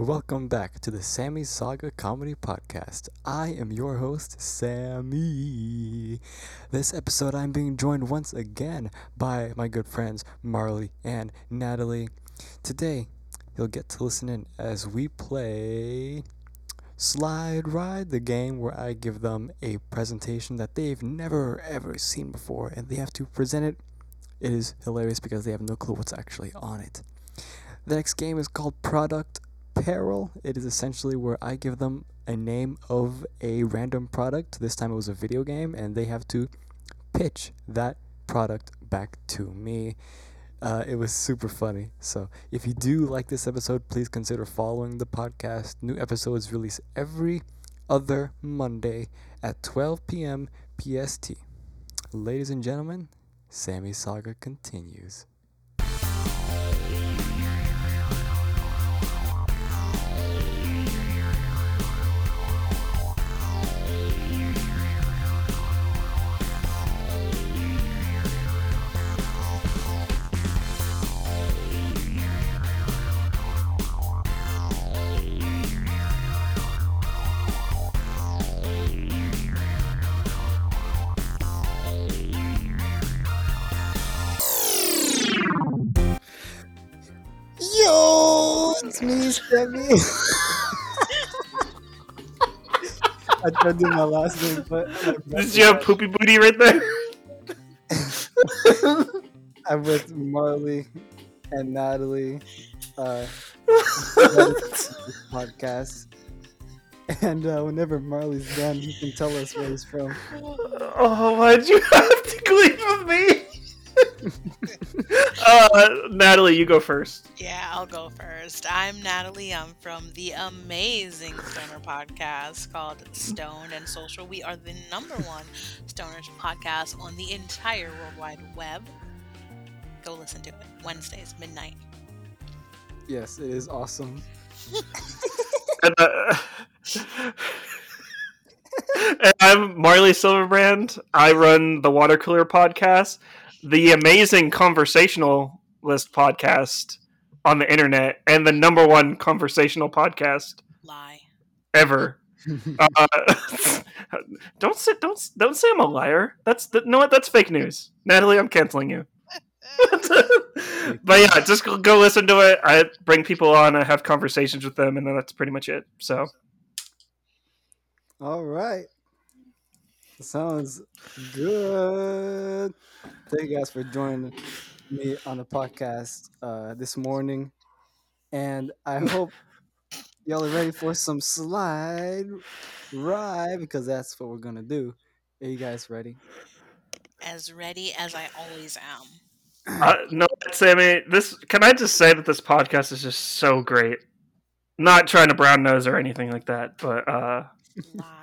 Welcome back to the Sammy Saga Comedy Podcast. I am your host, Sammy. This episode, I'm being joined once again by my good friends Marley and Natalie. Today, you'll get to listen in as we play Slide Ride, the game where I give them a presentation that they've never ever seen before and they have to present it. It is hilarious because they have no clue what's actually on it. The next game is called Product Peril. It is essentially where I give them a name of a random product. This time it was a video game, and they have to pitch that product back to me. Uh, it was super funny. So, if you do like this episode, please consider following the podcast. New episodes release every other Monday at 12 p.m. PST. Ladies and gentlemen, Sammy Saga continues. Yo, it's me. I tried to do my last name, but Did you have poopy booty right there? I'm with Marley and Natalie. Uh, podcast. And uh, whenever Marley's done, he can tell us where he's from. oh, why'd you have to clean with me? Uh, Natalie, you go first. Yeah, I'll go first. I'm Natalie. I'm from the amazing stoner podcast called Stoned and Social. We are the number one stoner podcast on the entire World Wide Web. Go listen to it Wednesdays, midnight. Yes, it is awesome. And, uh, and I'm Marley Silverbrand. I run the Water Cooler podcast, the amazing conversationalist podcast on the internet, and the number one conversational podcast Lie. ever. uh, don't say don't don't say I'm a liar. That's the, no what that's fake news. Natalie, I'm canceling you. but yeah, just go, go listen to it. I bring people on, I have conversations with them, and then that's pretty much it. So All right. Sounds good. Thank you guys for joining me on the podcast uh, this morning. And I hope y'all are ready for some slide ride because that's what we're going to do. Are you guys ready? As ready as I always am. uh, no, Sammy, this can I just say that this podcast is just so great. Not trying to brown nose or anything like that, but uh, Lie.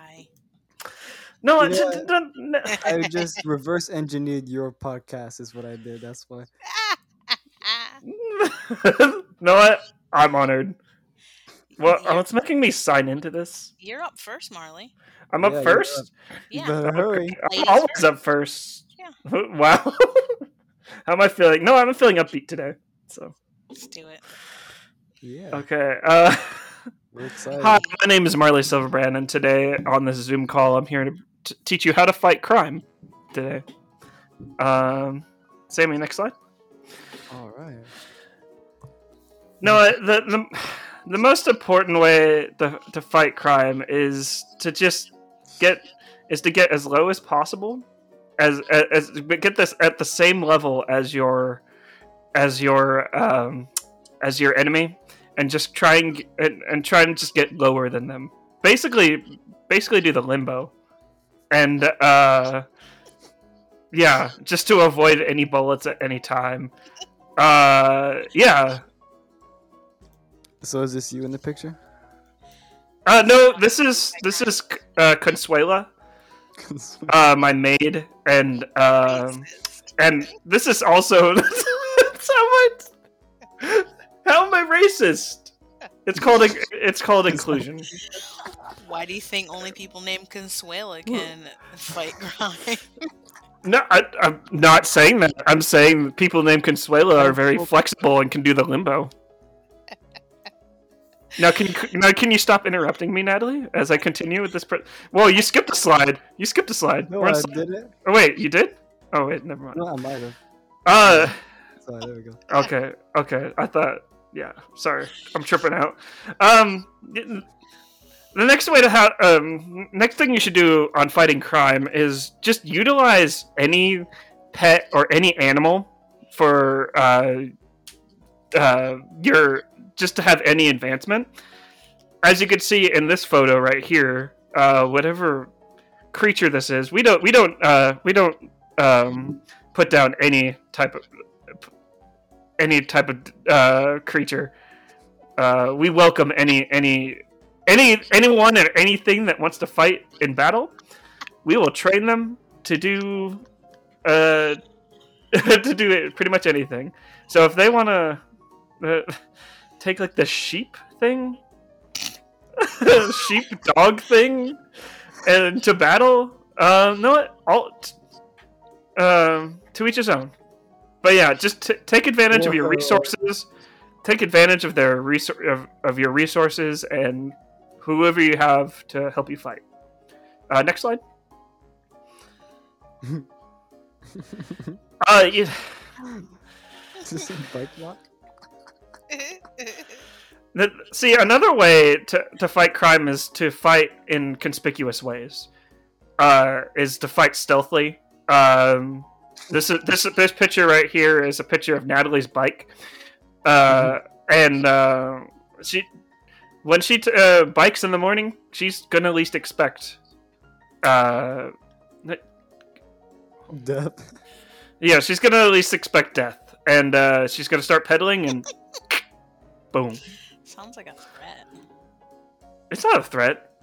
No, You know t- don't- n- I just reverse engineered your podcast, is what I did. That's why. no, what? I'm honored. Well, You're- what's making me sign into this? You're up first, Marley. I'm Yeah, up you're first. You Yeah. better hurry. I'm Ladies always first. up first. Yeah. wow. How am I feeling? No, I'm feeling upbeat today. So Let's do it. Yeah. okay. Uh, We're excited. hi, my name is Marley Silverbrand, and today on this Zoom call, I'm here to t- teach you how to fight crime. Today. Um, Sammy, next slide. All right. No, the the the most important way to, to fight crime is to just get is to get as low as possible, as as, as get this at the same level as your as your um, as your enemy, and just try and, and and try and just get lower than them. Basically, basically do the limbo, and uh, yeah, just to avoid any bullets at any time. Uh, yeah. So is this you in the picture? Uh, no, this is this is uh, Consuela, uh, my maid, and um, and this is also that's how I, how am I racist? It's called it's called inclusion. Why do you think only people named Consuela can fight crime? No, I, I'm not saying that. I'm saying people named Consuela are very flexible and can do the limbo. Now can you now can you stop interrupting me, Natalie, as I continue with this? Pre- well, you skipped a slide. You skipped a slide. No, We're I slide- didn't. Oh wait, you did? Oh wait, never mind. No, I might have. Uh, So there we go. okay, okay. I thought, yeah. Sorry, I'm tripping out. Um, the next way to have um, next thing you should do on fighting crime is just utilize any pet or any animal for uh, uh, your just to have any advancement. As you can see in this photo right here, uh, whatever creature this is, we don't we don't uh, we don't um, put down any type of any type of uh, creature. Uh, we welcome any any any anyone or anything that wants to fight in battle. We will train them to do uh, to do it, pretty much anything. So if they want to uh, take like the sheep thing, sheep dog thing, and to battle, uh, no, what? all um, to each his own. But yeah, just t- take advantage of your resources. Take advantage of their resor- of, of your resources and whoever you have to help you fight. Uh, next slide. Uh, you, Is this a bike lock? see, another way to, to fight crime is to fight in conspicuous ways. Uh, is to fight stealthily. Um, this is this this picture right here is a picture of Natalie's bike, uh, and uh, she when she t- uh, bikes in the morning, she's gonna at least expect. Uh, Death. yeah, she's gonna at least expect death, and uh, she's gonna start pedaling, and boom. Sounds like a threat. It's not a threat.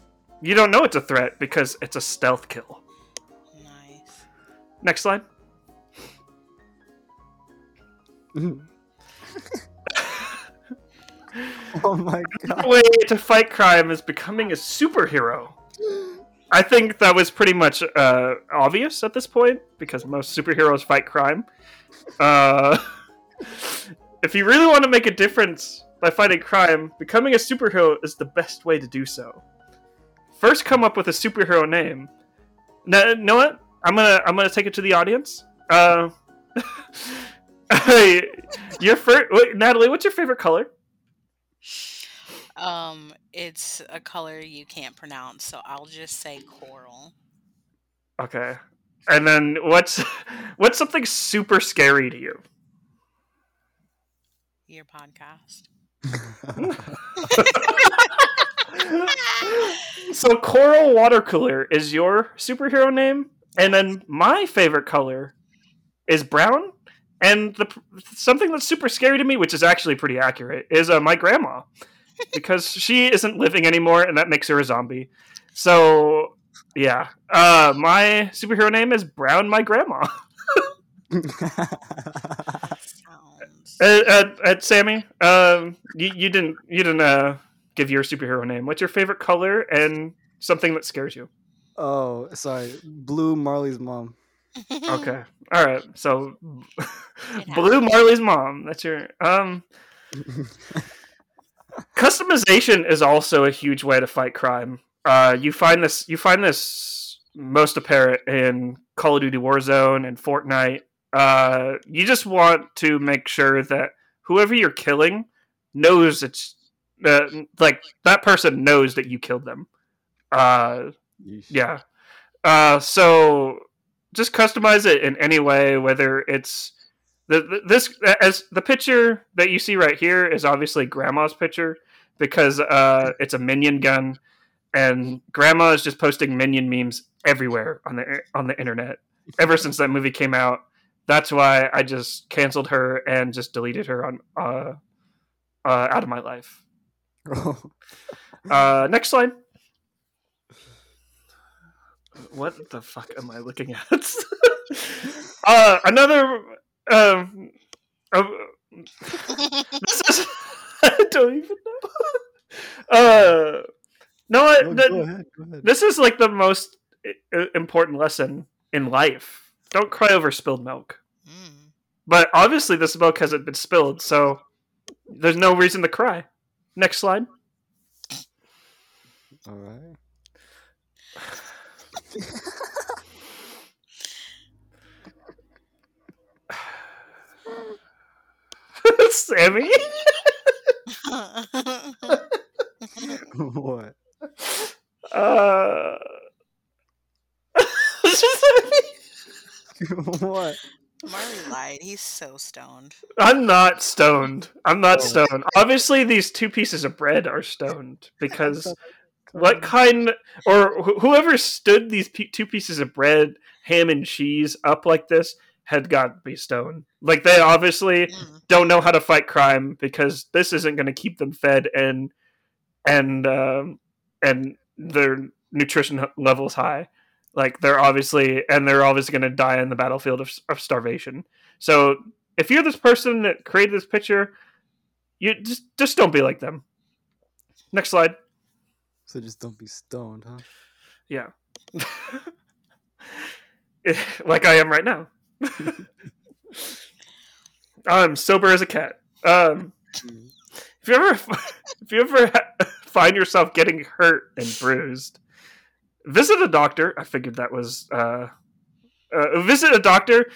You don't know it's a threat because it's a stealth kill. Nice. Next slide. oh my god. The way to fight crime is becoming a superhero. I think that was pretty much uh, obvious at this point because most superheroes fight crime. Uh, if you really want to make a difference by fighting crime, becoming a superhero is the best way to do so. First, come up with a superhero name. No, know what? I'm gonna I'm gonna take it to the audience. Uh, your first, wait, Natalie. What's your favorite color? Um, it's a color you can't pronounce, so I'll just say coral. Okay. And then what's what's something super scary to you? Your podcast. so coral water cooler is your superhero name, and then my favorite color is brown. And the something that's super scary to me, which is actually pretty accurate, is uh, my grandma, because she isn't living anymore, and that makes her a zombie. So yeah, uh, my superhero name is Brown. My grandma. Sounds. Uh, uh, uh, Sammy, um, you, you didn't you didn't uh, give your superhero name. What's your favorite color and something that scares you? oh, sorry. Blue Marley's mom. Okay, all right. So, Blue Marley's mom. That's your um. Customization is also a huge way to fight crime. Uh, you find this you find this most apparent in Call of Duty Warzone and Fortnite. Uh, you just want to make sure that whoever you're killing knows it's uh, like that person knows that you killed them. Uh, Yeesh. yeah. Uh, so just customize it in any way, whether it's the, the this as the picture that you see right here is obviously grandma's picture because uh, it's a minion gun, and grandma is just posting minion memes everywhere on the on the internet ever since that movie came out. That's why I just canceled her and just deleted her on uh, uh, out of my life. Uh, next slide. What the fuck am I looking at? uh, another. Um, uh, this is. I don't even know. Uh, no, I- No, the- go ahead. Go ahead. this is like the most i- important lesson in life. Don't cry over spilled milk. Mm. But obviously, this milk hasn't been spilled, so there's no reason to cry. Next slide. All right. Sammy. what? Uh. what? Marley lied. He's so stoned. I'm not stoned. I'm not Oh. stoned. Obviously, these two pieces of bread are stoned because what kind or wh- whoever stood these pe- two pieces of bread, ham and cheese up like this had got to be stoned. Like they obviously Mm. don't know how to fight crime because this isn't going to keep them fed and and um, and their nutrition levels high. Like they're obviously and they're obviously going to die in the battlefield of, of starvation. So if you're this person that created this picture, you just just don't be like them. Next slide. So just don't be stoned, huh? Yeah. like I am right now. I'm sober as a cat. Um, Mm. if you ever if you ever find yourself getting hurt and bruised, visit a doctor. I figured that was uh, uh, visit a doctor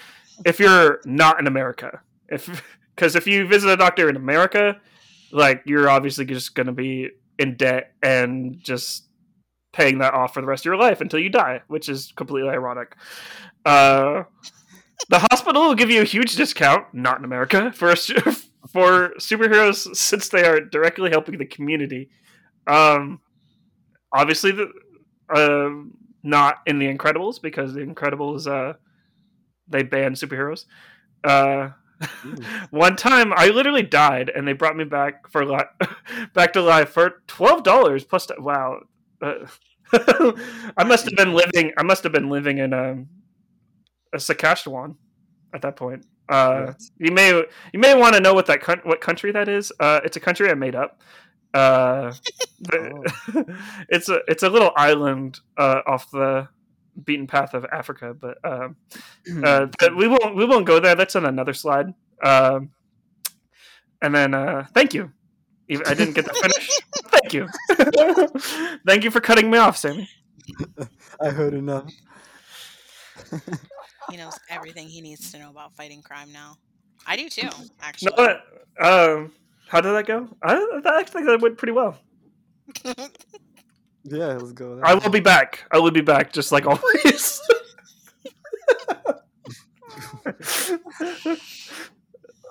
if you're not in America. If because if you visit a doctor in America, like you're obviously just going to be in debt and just paying that off for the rest of your life until you die, which is completely ironic. Uh, the hospital will give you a huge discount, not in America, for for superheroes since they are directly helping the community. Um, obviously, the uh, not in the Incredibles because the Incredibles uh, they ban superheroes. Uh. one time, I literally died, and they brought me back for li- back to life for twelve dollars plus. t- wow, uh, I must have been living. I must have been living in um, a Saskatchewan at that point. Uh, you may you may want to know what that what country that is. Uh, it's a country I made up. Uh, the- it's a it's a little island uh, off the beaten path of Africa, but um, uh, we won't we won't go there. That's on another slide. Um, and then uh, thank you. I didn't get to finish. thank you. thank you for cutting me off, Sammy. I heard enough. He knows everything he needs to know about fighting crime now. I do too, No, actually. what? Um, how did that go? I, I think that went pretty well. Yeah, let's go. I will be back. I will be back, just like always.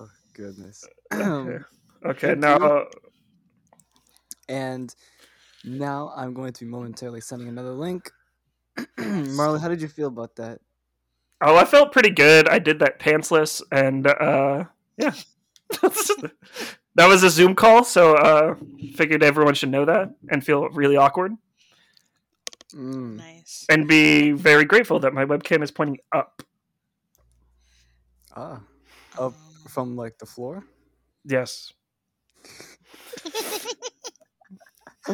Oh, goodness. okay. okay, now And now I'm going to be momentarily sending another link. Marlon, how did you feel about that? Oh, I felt pretty good. I did that pantsless, and uh, yeah, that was a Zoom call, so uh, figured everyone should know that and feel really awkward Mm. Nice. and be very grateful that my webcam is pointing up. Ah, up Um, from like the floor. Yes.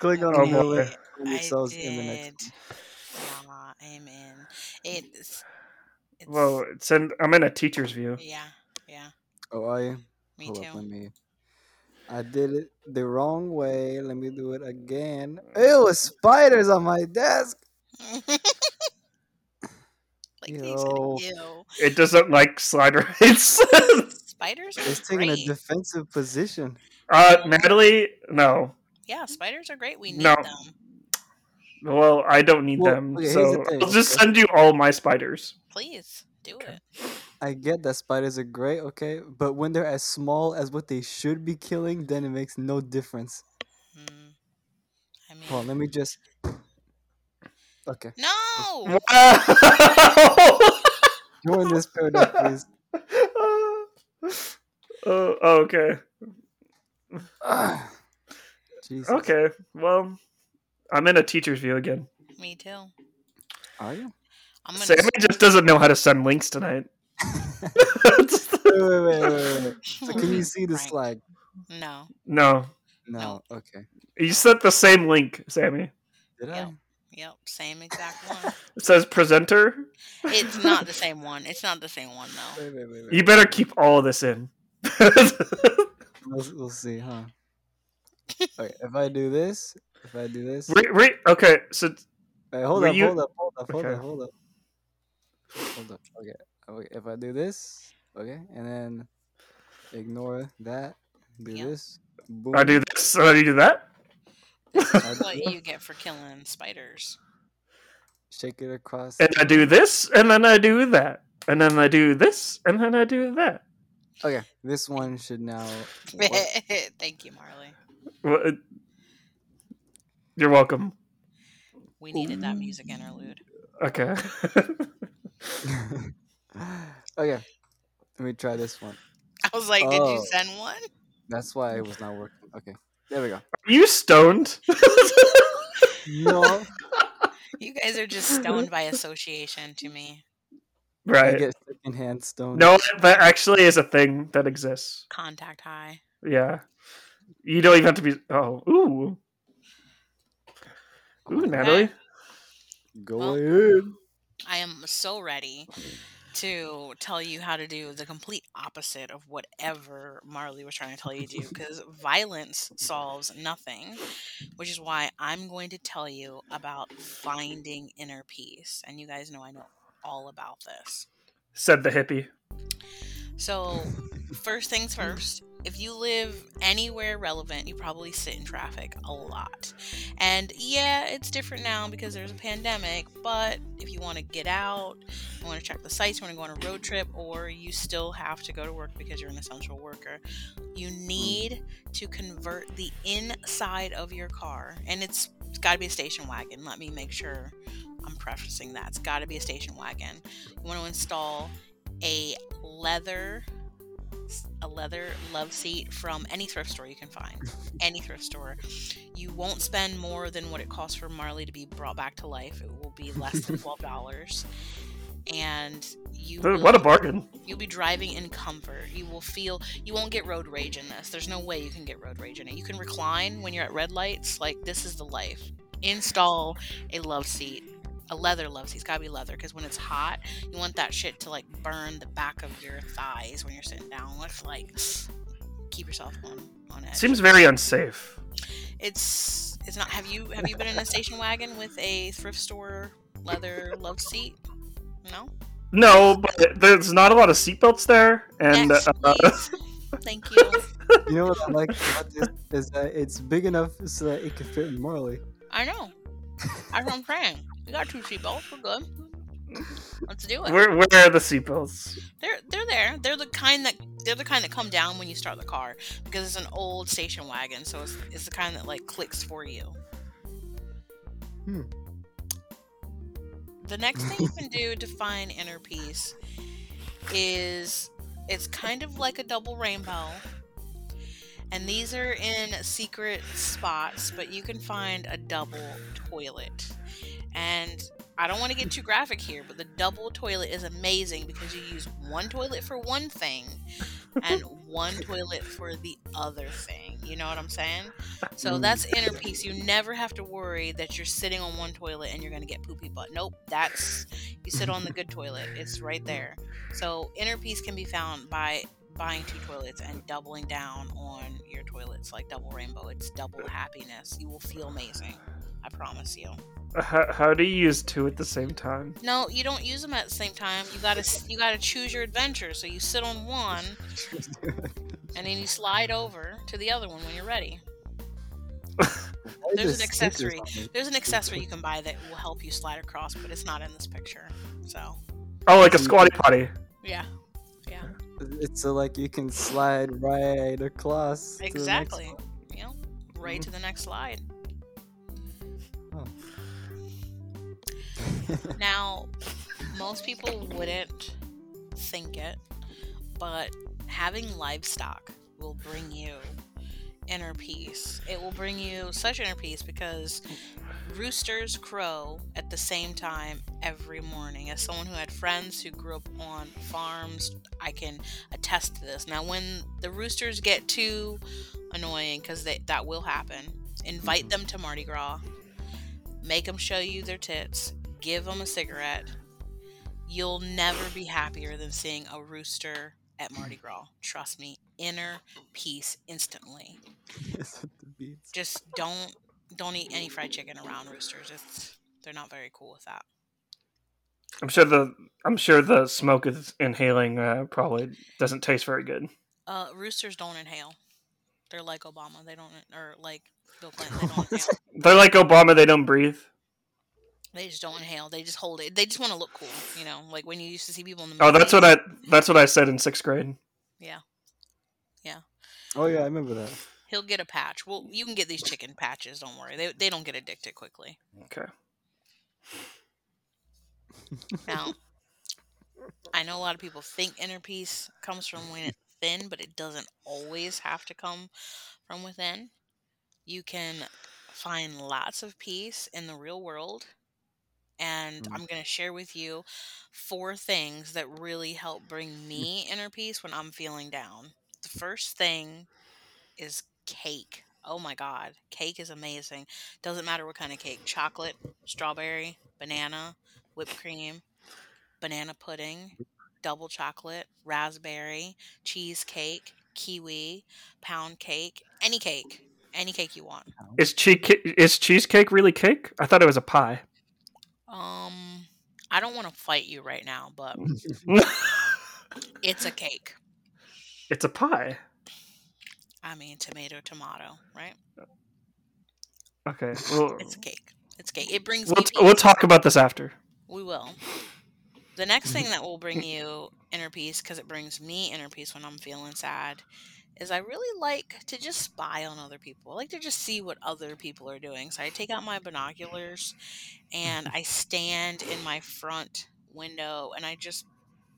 Click on Oh, the boy. link for I yourselves did. in the next. Yeah, I'm in. It's. it's Well, it's in, I'm in a teacher's view. Yeah, yeah. Oh, are you? Me Hold up, too. let me. I did it the wrong way. Let me do it again. Ew, spiders on my desk. like they Yo. said, ew. It doesn't like slide rates. Spiders are It's taking a defensive position. uh, Natalie, no. yeah, spiders are great. We need No. them. Well, I don't need Well, them, okay, here's the so thing, I'll just send you all my spiders. Please do Okay. it. I get that spiders are great, okay, but when they're as small as what they should be killing, then it makes no difference. Mm. I mean, Hold on, let me just. Okay, no. Join this paradigm, please. oh, okay. Ah. Jesus. Okay. Well, I'm in a teacher's view again. Me too. Are you? I'm gonna. Sammy just doesn't know how to send links tonight. Wait, wait, wait, wait, wait, wait. So can you see the Frank. slide? No. no, No. Okay. you sent the same link, Sammy. Did Yeah. I? Yep. Same exact one. It says presenter. It's not the same one. It's not the same one though. Wait, wait, wait, wait. You better keep all of this in. We'll, we'll see, huh? Okay, if I do this, if I do this, Re, re, okay, so Wait, hold were up, you- hold up, hold up, hold Okay. up, hold up, hold up. Okay, okay. If I do this, okay, and then ignore that, do Yeah. this. Boom. I do this, oh, so I do that. This is what you get for killing spiders. Shake it across. and I do this, and then I do that, and then I do this, and then I do that. Okay, this one should now. what- Thank you, Marley. Well, You're welcome. We needed that music interlude. Okay. okay, let me try this one. I was like, did Oh. you send one? That's why it was not working. Okay, there we go. Are you stoned? No, You guys are just stoned by association to me. I right. get secondhand stone. No, that actually is a thing that exists. Contact high. Yeah. You don't even have to be. Oh, ooh. Ooh, Okay. Natalie. Go Well- ahead. I am so ready to tell you how to do the complete opposite of whatever Marley was trying to tell you to do because violence solves nothing, which is why I'm going to tell you about finding inner peace. And you guys know I know all about this. Said the hippie. So, first things first, if you live anywhere relevant, you probably sit in traffic a lot. And yeah, it's different now because there's a pandemic, but if you want to get out, you want to check the sites, you want to go on a road trip, or you still have to go to work because you're an essential worker, you need to convert the inside of your car. And it's, it's got to be a station wagon. Let me make sure I'm prefacing that. It's got to be a station wagon. You want to install a leather a leather love seat from any thrift store you can find any thrift store. You won't spend more than what it costs for marley to be brought back to life. It will be less than $12 and you Uh, will, What a bargain. you'll be driving in comfort. You will feel you won't get road rage in this. There's no way you can get road rage in it. You can recline when you're at red lights. Like this is the life. Install a love seat a leather love seat. It's gotta be leather because when it's hot, you want that shit to like burn the back of your thighs when you're sitting down. Let's like keep yourself on on edge. Seems very unsafe. it's it's not. Have you have you been in a station wagon with a thrift store leather love seat? No. No, but there's not a lot of seatbelts there, and Next, uh. Thank you. You know what I like about this is that it's big enough so that it can fit in Marley. I know. That's what I'm saying. We got two seatbelts. We're good. Let's do it. where where are the seatbelts? They're they're there. They're the kind that they're the kind that come down when you start the car because it's an old station wagon, so it's, it's the kind that like clicks for you. Hmm. The next thing you can do to find inner peace is it's kind of like a double rainbow. And these are in secret spots, but you can find a double toilet. And I don't want to get too graphic here, but the double toilet is amazing because you use one toilet for one thing and one toilet for the other thing. You know what I'm saying? So that's inner peace. You never have to worry that you're sitting on one toilet and you're going to get poopy butt. Nope, that's you sit on the good toilet. It's right there. So inner peace can be found by buying two toilets and doubling down on your toilets like double rainbow. It's double uh, happiness. You will feel amazing. I promise you. How, how do you use two at the same time? No, you don't use them at the same time. You gotta you gotta choose your adventure. So you sit on one and then you slide over to the other one when you're ready. There's an accessory. There's an accessory you can buy that will help you slide across, but it's not in this picture. So Oh, like a squatty potty. yeah, yeah, so like you can slide right across. to the next exactly. You know, right to the next slide. Oh. Now, most people wouldn't think it, but having livestock will bring you inner peace. It will bring you such inner peace because roosters crow at the same time every morning. As someone who had friends who grew up on farms, I can attest to this. Now, when the roosters get too annoying, because that will happen, invite them to Mardi Gras, make them show you their tits, give them a cigarette. You'll never be happier than seeing a rooster at Mardi Gras. Trust me, inner peace instantly Yes, with the beats. just don't don't eat any fried chicken around roosters. It's they're not very cool with that. I'm sure the I'm sure the smoke is inhaling uh, probably doesn't taste very good. Uh, roosters don't inhale. They're like Obama. They don't, or like Bill Clinton. They don't inhale. They're like Obama. They don't breathe. They just don't inhale. They just hold it. They just want to look cool. You know, like when you used to see people in the. Oh, that's what. I that's what I said in sixth grade. Yeah. Yeah, oh yeah, I remember that. he'll get a patch. Well, you can get these chicken patches. Don't worry. They they don't get addicted quickly. Okay. Now, I know a lot of people think inner peace comes from within, but it doesn't always have to come from within. You can find lots of peace in the real world. And Mm. I'm going to share with you four things that really help bring me inner peace when I'm feeling down. The first thing is cake. Oh my God. Cake is amazing. Doesn't matter what kind of cake chocolate, strawberry, banana, whipped cream, banana pudding, double chocolate, raspberry, cheesecake, kiwi, pound cake, any cake. Any cake you want. Is cheese is cheesecake really cake? I thought it was a pie. Um, I don't want to fight you right now, but it's a cake. it's a pie. I mean, tomato, tomato, right? Okay. Well, It's a cake. It's cake. It brings we'll, me t- we'll talk about this after. We will. The next thing that will bring you inner peace, because it brings me inner peace when I'm feeling sad, is I really like to just spy on other people. I like to just see what other people are doing. So I take out my binoculars and I stand in my front window and I just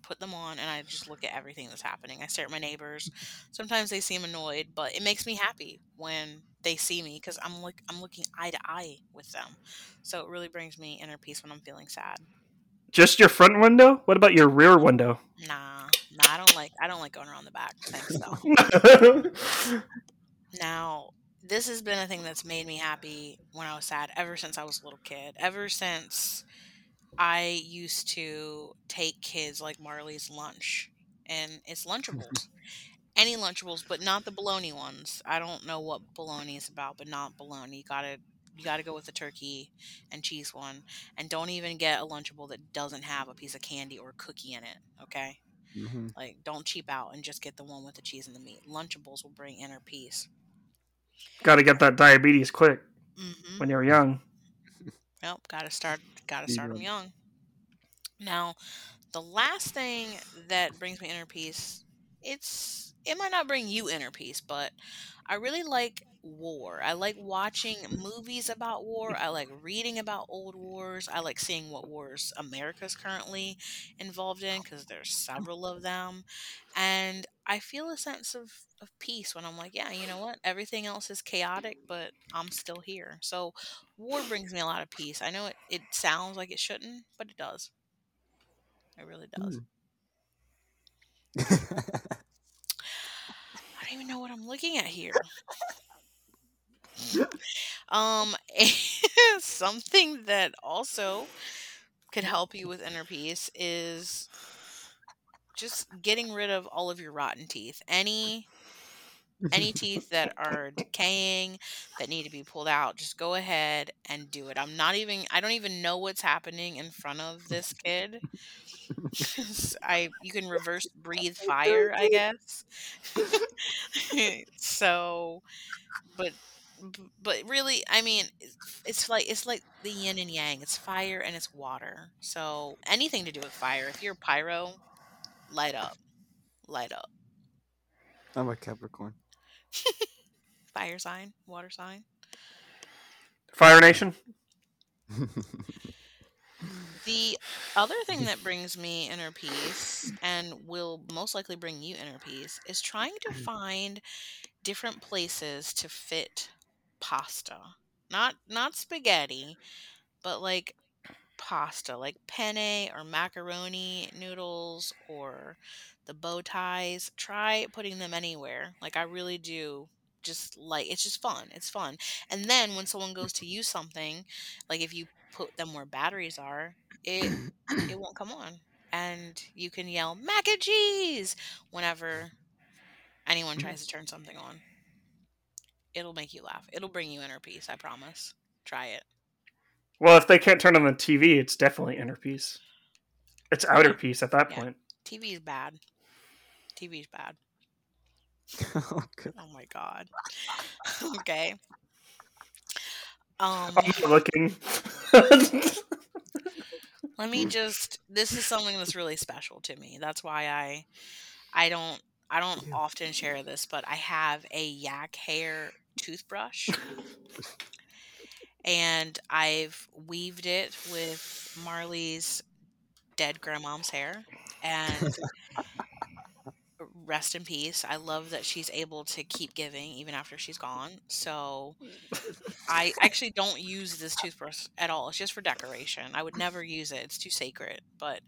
put them on and I just look at everything that's happening. I stare at my neighbors. Sometimes they seem annoyed, but it makes me happy when they see me because I'm like I'm looking eye to eye with them. So it really brings me inner peace when I'm feeling sad. Just your front window? What about your rear window? Nah, nah, I don't like I don't like going around the back. Thanks though. Now, this has been a thing that's made me happy when I was sad ever since I was a little kid. Ever since I used to take kids like Marley's lunch, and it's Lunchables. Mm-hmm. Any Lunchables, but not the bologna ones. I don't know what bologna is about, but not bologna. You gotta you gotta go with the turkey and cheese one, and don't even get a Lunchable that doesn't have a piece of candy or cookie in it. Okay, hmm like don't cheap out and just get the one with the cheese and the meat. Lunchables will bring inner peace. Got to get that diabetes quick Mm-hmm. when you're young. Yep, gotta start gotta start them young. young. Now, the last thing that brings me inner peace, it's it might not bring you inner peace, but I really like war. I like watching movies about war. I like reading about old wars. I like seeing what wars America's currently involved in because there's oh. several of them. And I feel a sense of, of peace when I'm like, yeah, you know what? Everything else is chaotic, but I'm still here. So war brings me a lot of peace. I know it, it sounds like it shouldn't, but it does. It really does. Mm. I don't even know what I'm looking at here. um, something that also could help you with inner peace is just getting rid of all of your rotten teeth. Any any teeth that are decaying that need to be pulled out just go ahead and do it. I'm not even i don't even know what's happening in front of this kid. I you can reverse breathe fire i guess. So but but really i mean it's- it's like it's like the yin and yang it's fire and it's water so anything to do with fire if you're pyro light up light up I'm a Capricorn. fire sign water sign Fire Nation. The other thing that brings me inner peace and will most likely bring you inner peace is trying to mm-hmm. find different places to fit pasta. Not not spaghetti, but like pasta, like penne or macaroni noodles or the bow ties. Try putting them anywhere. Like I really do just like it's just fun. It's fun. And then when someone goes to use something, like if you put them where batteries are, it it won't come on. And you can yell mac and cheese whenever anyone tries to turn something on. It'll make you laugh. It'll bring you inner peace. I promise. Try it. Well, if they can't turn on the TV, it's definitely inner peace. It's outer peace at that Yeah. point. TV's bad. TV's bad. okay. Oh my god. okay. Um, I'm looking. let me just. This is something that's really special to me. That's why I, I don't, I don't often share this, but I have a yak hair toothbrush, and I've weaved it with Marley's dead grandmom's hair, and rest in peace. I love that she's able to keep giving even after she's gone. So I actually don't use this toothbrush at all. It's just for decoration. I would never use it. It's too sacred. But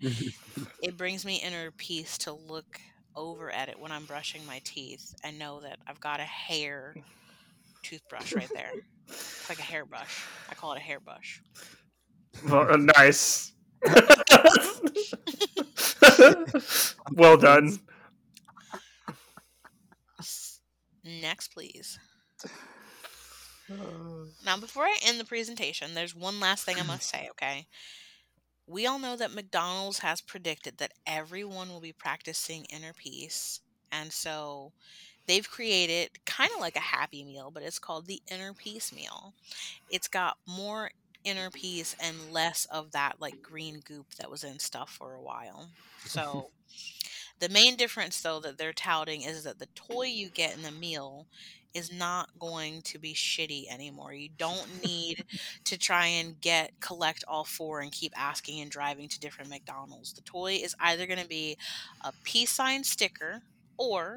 it brings me inner peace to look over at it when I'm brushing my teeth and know that I've got a hair toothbrush right there. It's like a hairbrush. I call it a hairbrush. well, uh, nice. well done. Next, please. Now, before I end the presentation, there's one last thing I must say, okay? We all know that McDonald's has predicted that everyone will be practicing inner peace. And so they've created kind of like a happy meal, but it's called the inner peace meal. It's got more inner peace and less of that like green goop that was in stuff for a while. So the main difference though that they're touting is that the toy you get in the meal is not going to be shitty anymore. You don't need to try and get collect all four and keep asking and driving to different McDonald's. The toy is either going to be a peace sign sticker or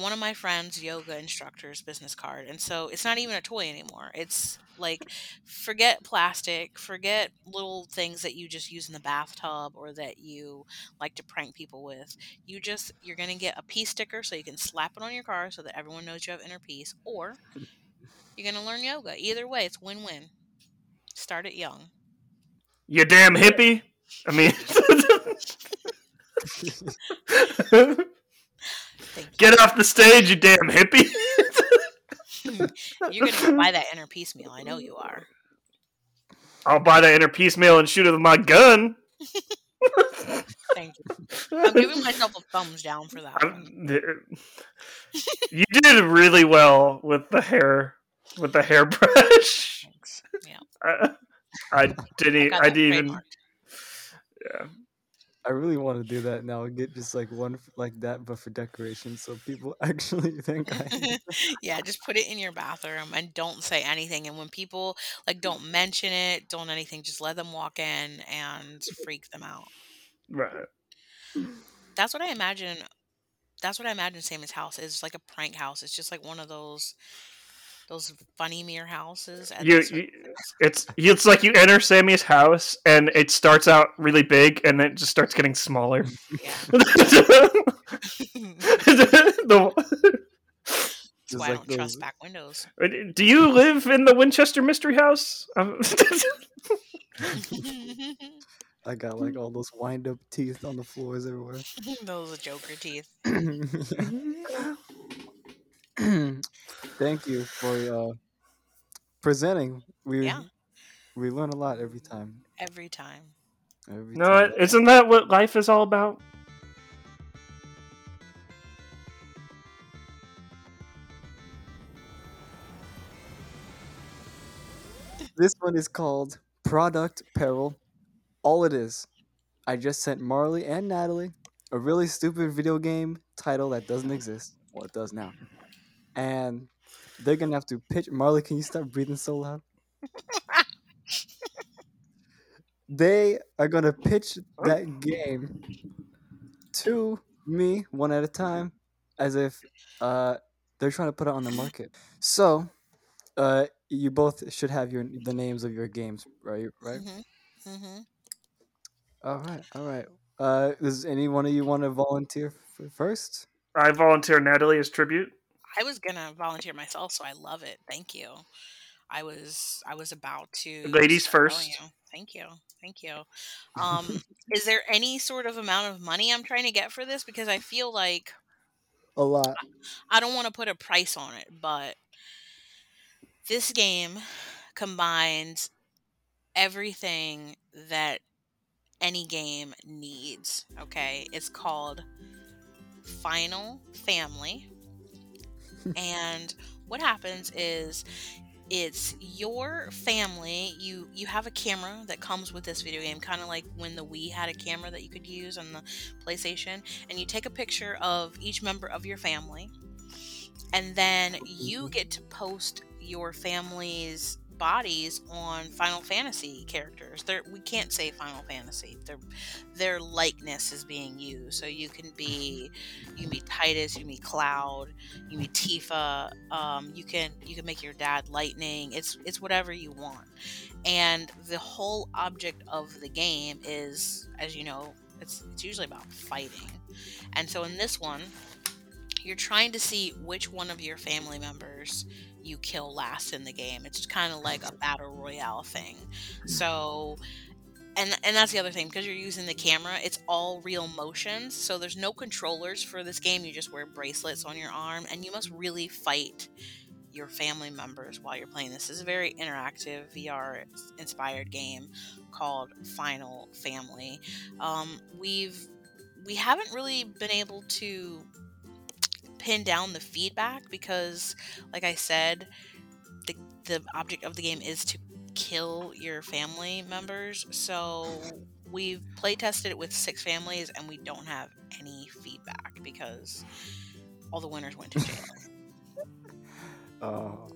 one of my friend's yoga instructor's business card. And so it's not even a toy anymore. It's like forget plastic, forget little things that you just use in the bathtub or that you like to prank people with. You just you're going to get a peace sticker so you can slap it on your car so that everyone knows you have inner peace or you're going to learn yoga. Either way, it's win-win. Start it young. You damn hippie. I mean, Thank you. get off the stage, you damn hippie. You're to buy that inner piecemeal. I know you are. I'll buy that inner piecemeal and shoot it with my gun. Thank you. I'm giving myself a thumbs down for that one. You did really well with the hair, with the hairbrush. Thanks. Yeah. I, I didn't. got I didn't even. Yeah. I really want to do that now. And get just like one f- like that, but for decoration, so people actually think I. yeah, just put it in your bathroom and don't say anything. And when people like don't mention it, don't anything, just let them walk in and freak them out. Right. That's what I imagine. That's what I imagine Sammy's house is like a prank house. It's just like one of those those funny mirror houses. at You, you, it's it's like you enter Sammy's house and it starts out really big and then it just starts getting smaller. yeah. The- That's Just why I don't trust back windows. do you live in the Winchester Mystery House? Um, I got like all those wind up teeth on the floors everywhere. those are Joker teeth. Thank you for uh, presenting. We Yeah. we learn a lot every time. Every time. Every no, time. isn't that what life is all about? This one is called Product Peril. All it is, I just sent Marley and Natalie a really stupid video game title that doesn't exist. Well, it does now. And they're gonna have to pitch. Marley, can you stop breathing so loud? they are gonna pitch that game to me one at a time, as if uh, they're trying to put it on the market. So, uh, you both should have your the names of your games, right? Right. hmm hmm All right. All right. Uh, does any one of you want to volunteer f- first? I volunteer Natalie as tribute. I was gonna volunteer myself, so I love it. Thank you. I was I was about to Ladies first. you. Thank you. Thank you. Um, is there any sort of amount of money I'm trying to get for this? Because I feel like A lot. I don't want to put a price on it, but this game combines everything that any game needs. Okay, it's called Final Family, and what happens is it's your family. You you have a camera that comes with this video game kind of like when the wii had a camera that you could use on the playstation and you take a picture of each member of your family and then you get to post your family's bodies on Final Fantasy characters. They're, we can't say Final Fantasy. Their their likeness is being used. So you can be you can be Tidus, you can be Cloud, you can be Tifa. Um, you can you can make your dad Lightning. It's it's whatever you want. And the whole object of the game is, as you know, it's it's usually about fighting. And so in this one, you're trying to see which one of your family members you kill last in the game. It's kind of like a battle royale thing. So and and that's the other thing because you're using the camera, it's all real motions. So there's no controllers for this game. You just wear bracelets on your arm and you must really fight your family members while you're playing this. This is a very interactive VR inspired game called Final Family. Um, we've we haven't really been able to pin down the feedback because, like I said, the the object of the game is to kill your family members. So we've play tested it with six families and we don't have any feedback because all the winners went to jail. Oh,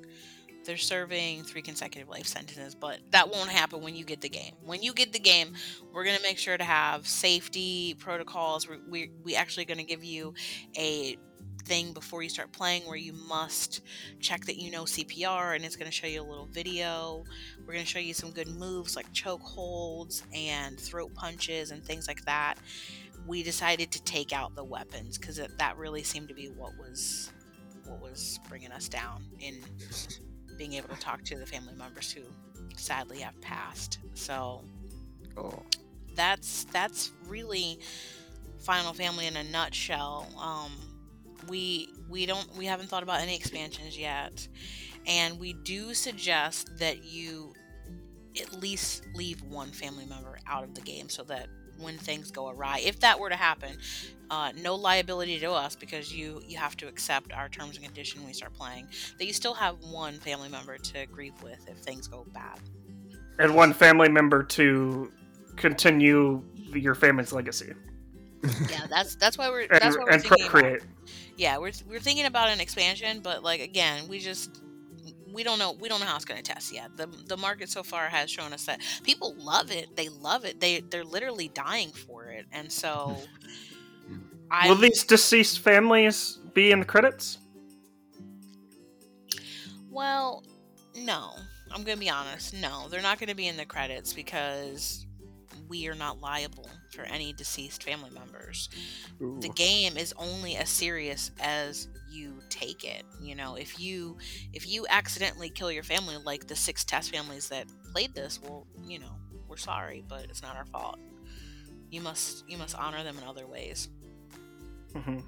They're serving three consecutive life sentences, but that won't happen when you get the game. When you get the game, we're gonna make sure to have safety protocols. We we we actually gonna give you a thing before you start playing where you must check that you know CPR and it's going to show you a little video. We're going to show you some good moves like choke holds and throat punches and things like that. We decided to take out the weapons because that really seemed to be what was what was bringing us down in being able to talk to the family members who sadly have passed. So oh, that's that's really Final Family in a nutshell. Um, we we don't we haven't thought about any expansions yet, and we do suggest that you at least leave one family member out of the game so that when things go awry, if that were to happen, uh, no liability to us because you you have to accept our terms and conditions when we start playing. That you still have one family member to grieve with if things go bad. and one family member to continue your family's legacy Yeah, that's that's why we're and, that's why we're and thinking about procreate. Yeah we're, we're thinking about an expansion but like again we just we don't know we don't know how it's going to test yet. The the market so far has shown us that people love it. They love it. They they're literally dying for it. And so i Will these deceased families be in the credits? well no. I'm going to be honest. No they're not going to be in the credits because we are not liable for any deceased family members. Ooh. the game is only as serious as you take it you know? If you if you accidentally kill your family like the six test families that played this well you know we're sorry but it's not our fault. You must you must honor them in other ways. Hmm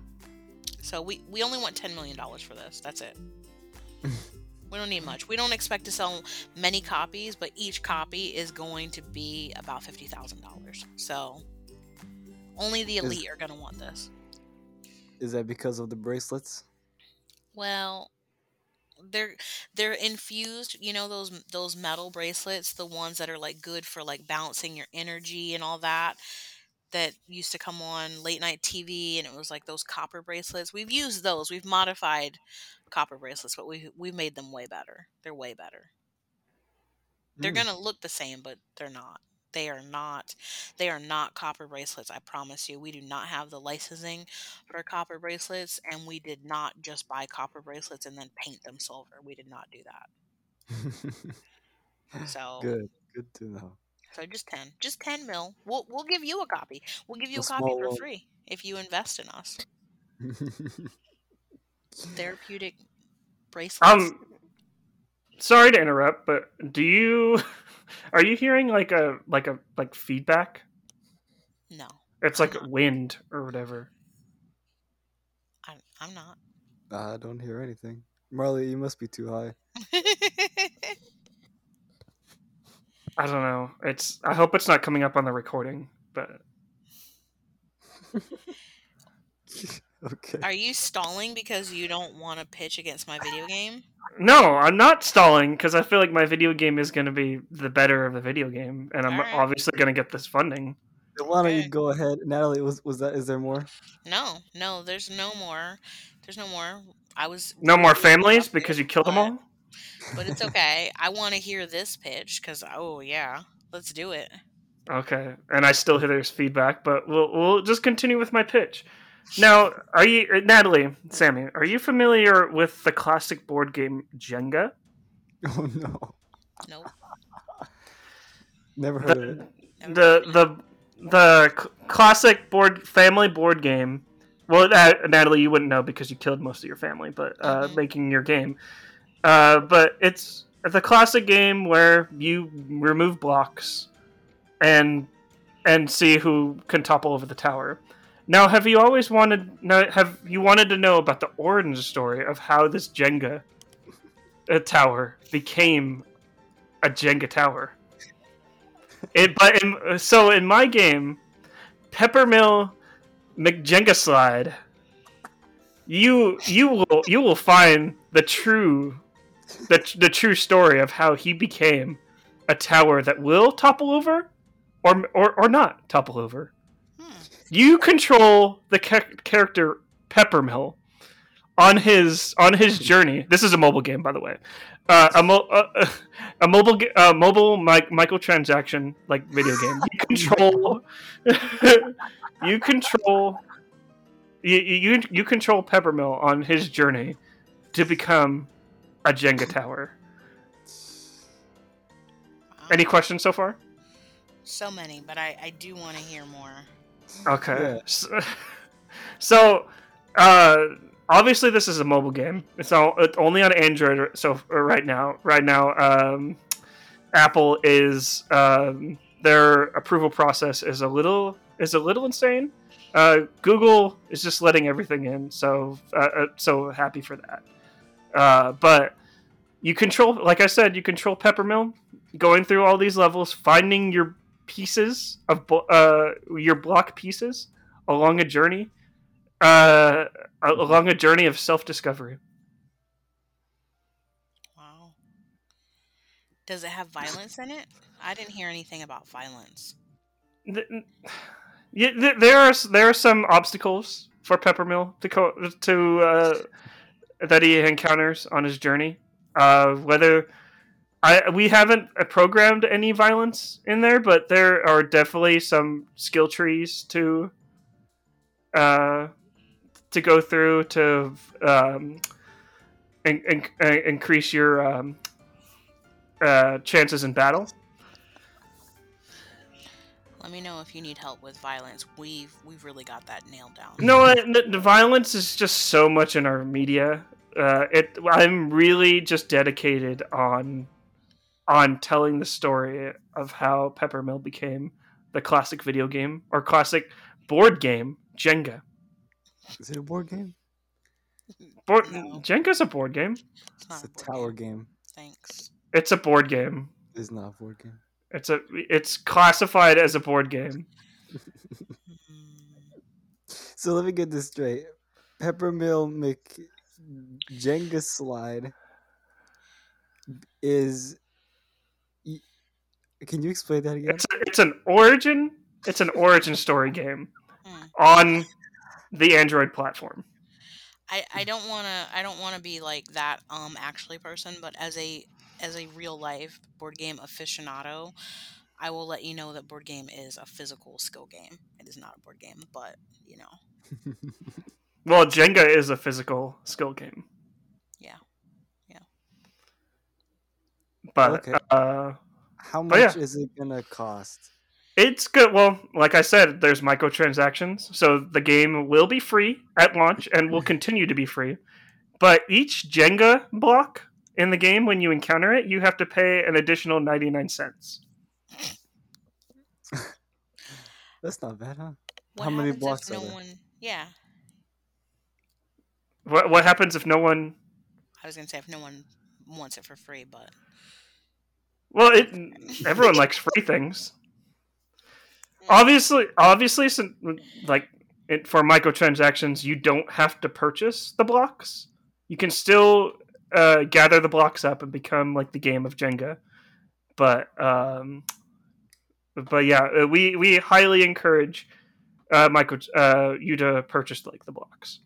so we we only want 10 million dollars for this. That's it. We don't need much. We don't expect to sell many copies but each copy is going to be about $50000 so only the Is- elite are going to want this Is that because of the bracelets? Well, they're they're infused, you know those those metal bracelets, the ones that are like good for like balancing your energy and all that that used to come on late night TV and it was like those copper bracelets. We've used those. We've modified copper bracelets, but we we've made them way better. They're way better. They're Mm. going to look the same, but they're not. They are not. They are not copper bracelets. I promise you. We do not have the licensing for copper bracelets, and we did not just buy copper bracelets and then paint them silver. We did not do that. So, good, good to know. so just ten, just ten mil. We'll we'll give you a copy. We'll give you A a copy for one. free if you invest in us. Therapeutic bracelets. Um, sorry to interrupt, but do you are you hearing like a like a like feedback? no, It's I'm like not. wind or whatever. I'm I'm not. I don't hear anything. Marley, you must be too high. I don't know. It's. I hope it's not coming up on the recording, but okay. Are you stalling because you don't want to pitch against my video game? no, I'm not stalling because I feel like my video game is going to be the better of the video game, and I'm Alright. obviously going to get this funding. Why don't you go ahead, Natalie? Was was that? Is there more? No, no, there's no more. There's no more. I was No more families because you killed them all. But it's okay. I want to hear this pitch because oh yeah, let's do it. Okay, and I still hear there's feedback, but we'll we'll just continue with my pitch. Now, are you uh, Natalie, Sammy? Are you familiar with the classic board game Jenga? Oh no, Nope. never heard it. the of it. the the c- classic board family board game. Well, uh, Natalie, you wouldn't know because you killed most of your family, but uh, Mhm. making your game. Uh, but it's the classic game where you remove blocks and and see who can topple over the tower. Now, have you always wanted? no, Have you wanted to know about the origin story of how this Jenga uh, tower became a Jenga tower? It, but in, so in my game, Peppermill McJenga Slide, you you will you will find the true the, the true story of how he became a tower that will topple over or or, or not topple over. Hmm. You control the cha- character Peppermill on his on his journey. This is a mobile game, by the way. Uh, a, mo- uh, a mobile uh, mobile mic- microtransaction like video game. You control you control you, you you control Peppermill on his journey to become a Jenga tower. Any questions so far? So many, but I I do want to hear more. Okay. Yeah. So, uh, obviously, this is a mobile game. It's, all, it's only on Android. So right now, right now, um, Apple is um, their approval process is a little is a little insane. Uh, Google is just letting everything in. So uh, uh, so happy for that. Uh, but you control, like I said, you control Peppermill, going through all these levels, finding your pieces of uh, your block pieces along a journey, uh, along a journey of self discovery. Wow. Does it have violence in it? I didn't hear anything about violence. Th- Yeah, th- there are there are some obstacles for Peppermill to co- to uh, that he encounters on his journey. Uh, whether I we haven't uh, programmed any violence in there, but there are definitely some skill trees to uh, to go through to um, in, in, uh, increase your um, uh, chances in battle. Let me know if you need help with violence. We've we've really got that nailed down. No, the, the violence is just so much in our media. Uh, it, I'm really just dedicated on on telling the story of how Peppermill became the classic video game or classic board game Jenga. Is it a board game? Board, No. Jenga's a board game. It's It's a board tower game. game. Thanks. It's a board game. It's not a board game. It's a it's classified as a board game. So let me get this straight. Peppermill Mc Jenga Slide is. Y- Can you explain that again? It's a, it's an origin. It's an origin story game Hmm. on the Android platform. I, I don't want to I don't want to be like that um actually person, but as a as a real life board game aficionado, I will let you know that board game is a physical skill game. It is not a board game, but you know. Well, Jenga is a physical skill game. Yeah. Yeah. But Okay. uh, How Oh, yeah. much is it gonna cost? it's good. Well, like I said, there's microtransactions, so the game will be free at launch and will continue to be free. But each Jenga block in the game, when you encounter it, you have to pay an additional 99 cents. That's not bad, huh? What How many blocks if are there? one Yeah. What, what happens if no one? I was gonna say if no one wants it for free, but Well, it everyone likes free things. Obviously, obviously, sin- like it, for microtransactions, you don't have to purchase the blocks. You can still uh, gather the blocks up and become like the game of Jenga. But um, but yeah, uh, we we highly encourage uh, micro uh, you to purchase like the blocks.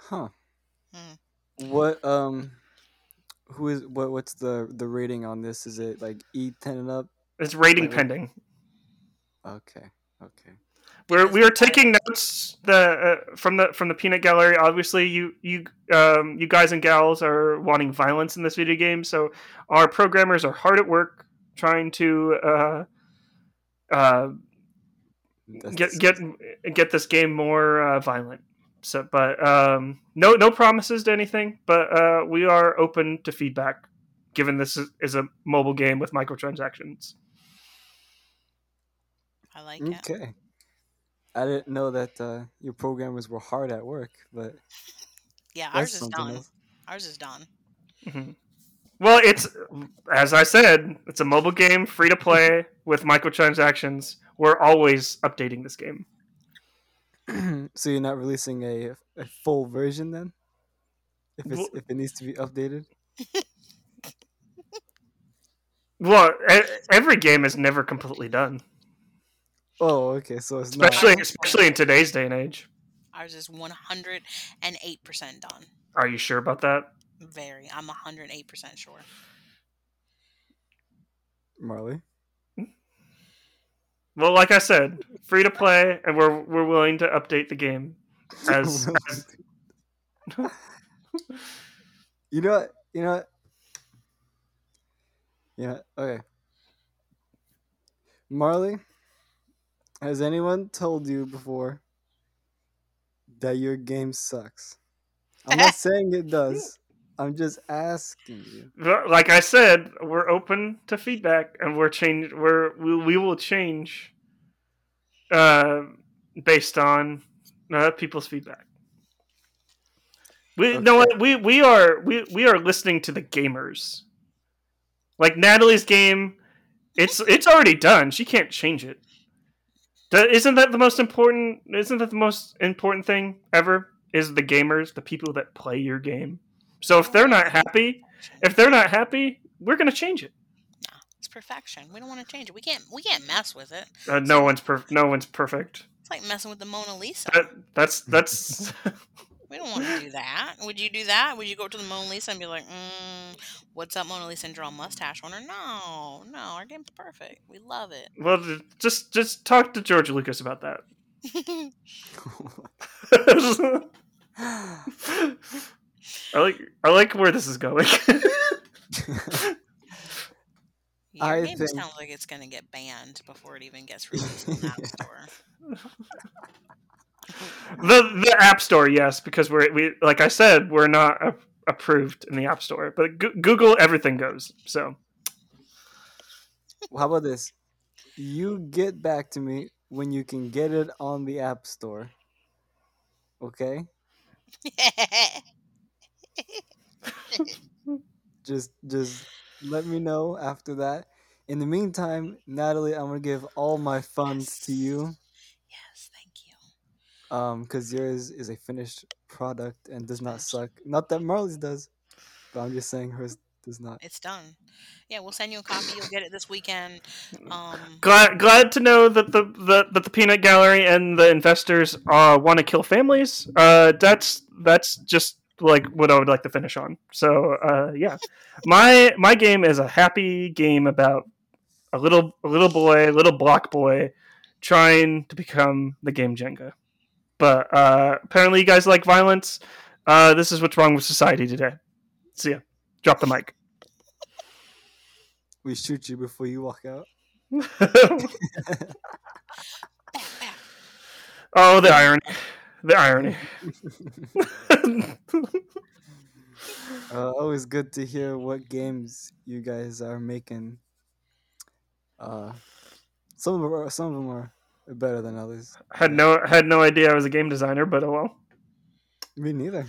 Huh. Hmm. What um who is what what's the the rating on this? Is it like E ten and up? It's rating pending. Okay. Okay. We're we are taking notes the uh, from the from the peanut gallery. Obviously, you you um you guys and gals are wanting violence in this video game, so our programmers are hard at work trying to uh uh get get get this game more uh, violent. So, but um, no no promises to anything. But uh, we are open to feedback, given this is, is a mobile game with microtransactions. I like it. Okay. I didn't know that uh, your programmers were hard at work, but Yeah, that's ours is done. else. Ours is done. Well, it's as I said, it's a mobile game, free to play with microtransactions. We're always updating this game. so you're not releasing a, a full version then? If it's Well- if it needs to be updated? Well, every game is never completely done, Oh, okay. So it's especially not. especially in today's day and age. Ours is one hundred and eight percent done. Are you sure about that? Very. I'm hundred eight percent sure. Marley. Well, like I said, free to play, and we're we're willing to update the game as, as you know what? You know what? Yeah. Okay. Marley, has anyone told you before that your game sucks? I'm not saying it does. I'm just asking you. like I said, we're open to feedback, and we're change. We're we, we will change, uh, based on uh, people's feedback. We know what we we are we we are listening to the gamers. Like Natalie's game, it's it's already done. She can't change it. That, isn't that the most important? Isn't that the most important thing ever? Is the gamers, the people that play your game. So if they're not happy, if they're not happy, we're gonna change it. No, it's perfection. We don't want to change it. We can't. We can't mess with it. Uh, no one's per- no one's perfect. It's like messing with the Mona Lisa. That, that's that's We don't want to do that. Would you do that? Would you go to the Mona Lisa and be like, mm, "What's up, Mona Lisa?" and draw a mustache on her? No, no. Our game's perfect. We love it. well. Just just talk to George Lucas about that. I like I like where this is going. Your I game think- sounds like it's gonna get banned before it even gets released in the App Store. the the App Store, yes, because we're we like I said, we're not a- approved in the App Store, but Go- Google everything goes. So How about this? You get back to me when you can get it on the App Store. Okay? Just just let me know after that. In the meantime, Natalie, I'm gonna give all my funds to you. yes, thank you. Um, because yours is a finished product and does not suck. Not that Marley's does, but I'm just saying hers does not. It's done. Yeah, we'll send you a copy. You'll get it this weekend. Um, glad glad to know that the, the that the peanut gallery and the investors uh, want to kill families. Uh, that's that's just like what I would like to finish on. So uh, yeah, my my game is a happy game about a little a little boy, a little block boy, trying to become the game Jenga. But uh, apparently, you guys like violence. Uh, this is what's wrong with society today. See ya. Drop the mic. We shoot you before you walk out. Oh, the irony. The irony. Uh, always good to hear what games you guys are making. Uh, some of them are, some of them are better than others. had no had no idea I was a game designer, but oh well. Me neither.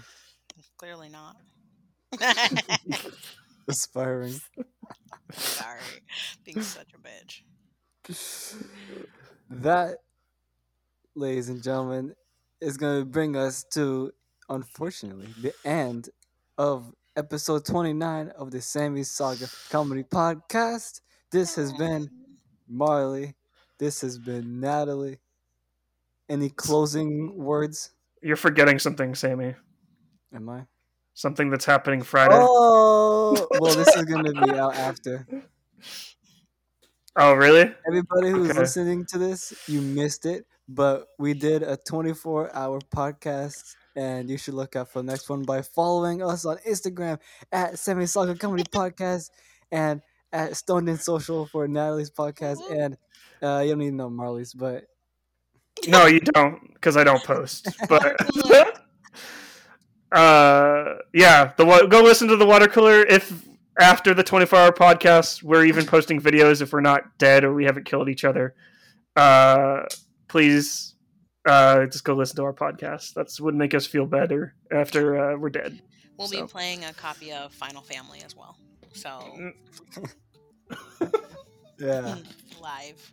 Clearly not. Aspiring. Sorry, being such a bitch. That, ladies and gentlemen, is going to bring us to, unfortunately, the end of episode 29 of the Sammy Saga Comedy Podcast. This has been Marley. This has been Natalie. Any closing words? You're forgetting something, Sammy. Am I? Something that's happening Friday. Oh, well, this is going to be out after. Oh, really? Everybody who's Okay. listening to this, you missed it, but we did a 24 hour podcast, and you should look out for the next one by following us on Instagram at Sammy Saga Comedy Podcast and at Stoned in Social for Natalie's podcast. And uh, you don't need to know Marley's, but No, you don't, because I don't post. But uh, yeah, the go listen to the watercolor. If after the 24 hour podcast, we're even posting videos if we're not dead or we haven't killed each other. Uh, please, uh, just go listen to our podcast. That's would make us feel better after uh, we're dead. We'll So- be playing a copy of Final Family as well. So yeah. live.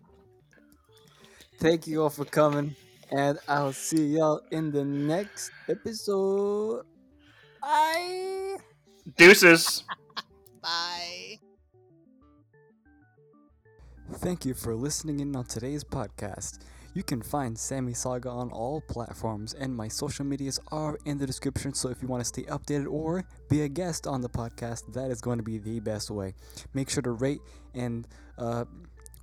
Thank you all for coming, and I'll see y'all in the next episode. Bye. Deuces. Bye. Thank you for listening in on today's podcast. You can find Sammy Saga on all platforms, and my social medias are in the description. So if you want to stay updated or be a guest on the podcast, that is going to be the best way. Make sure to rate and uh,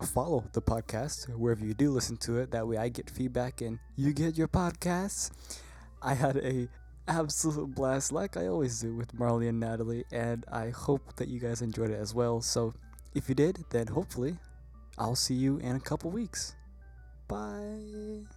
follow the podcast wherever you do listen to it. That way, I get feedback and you get your podcasts. I had a absolute blast, like I always do with Marley and Natalie, and I hope that you guys enjoyed it as well. So if you did, then hopefully I'll see you in a couple weeks. Bye.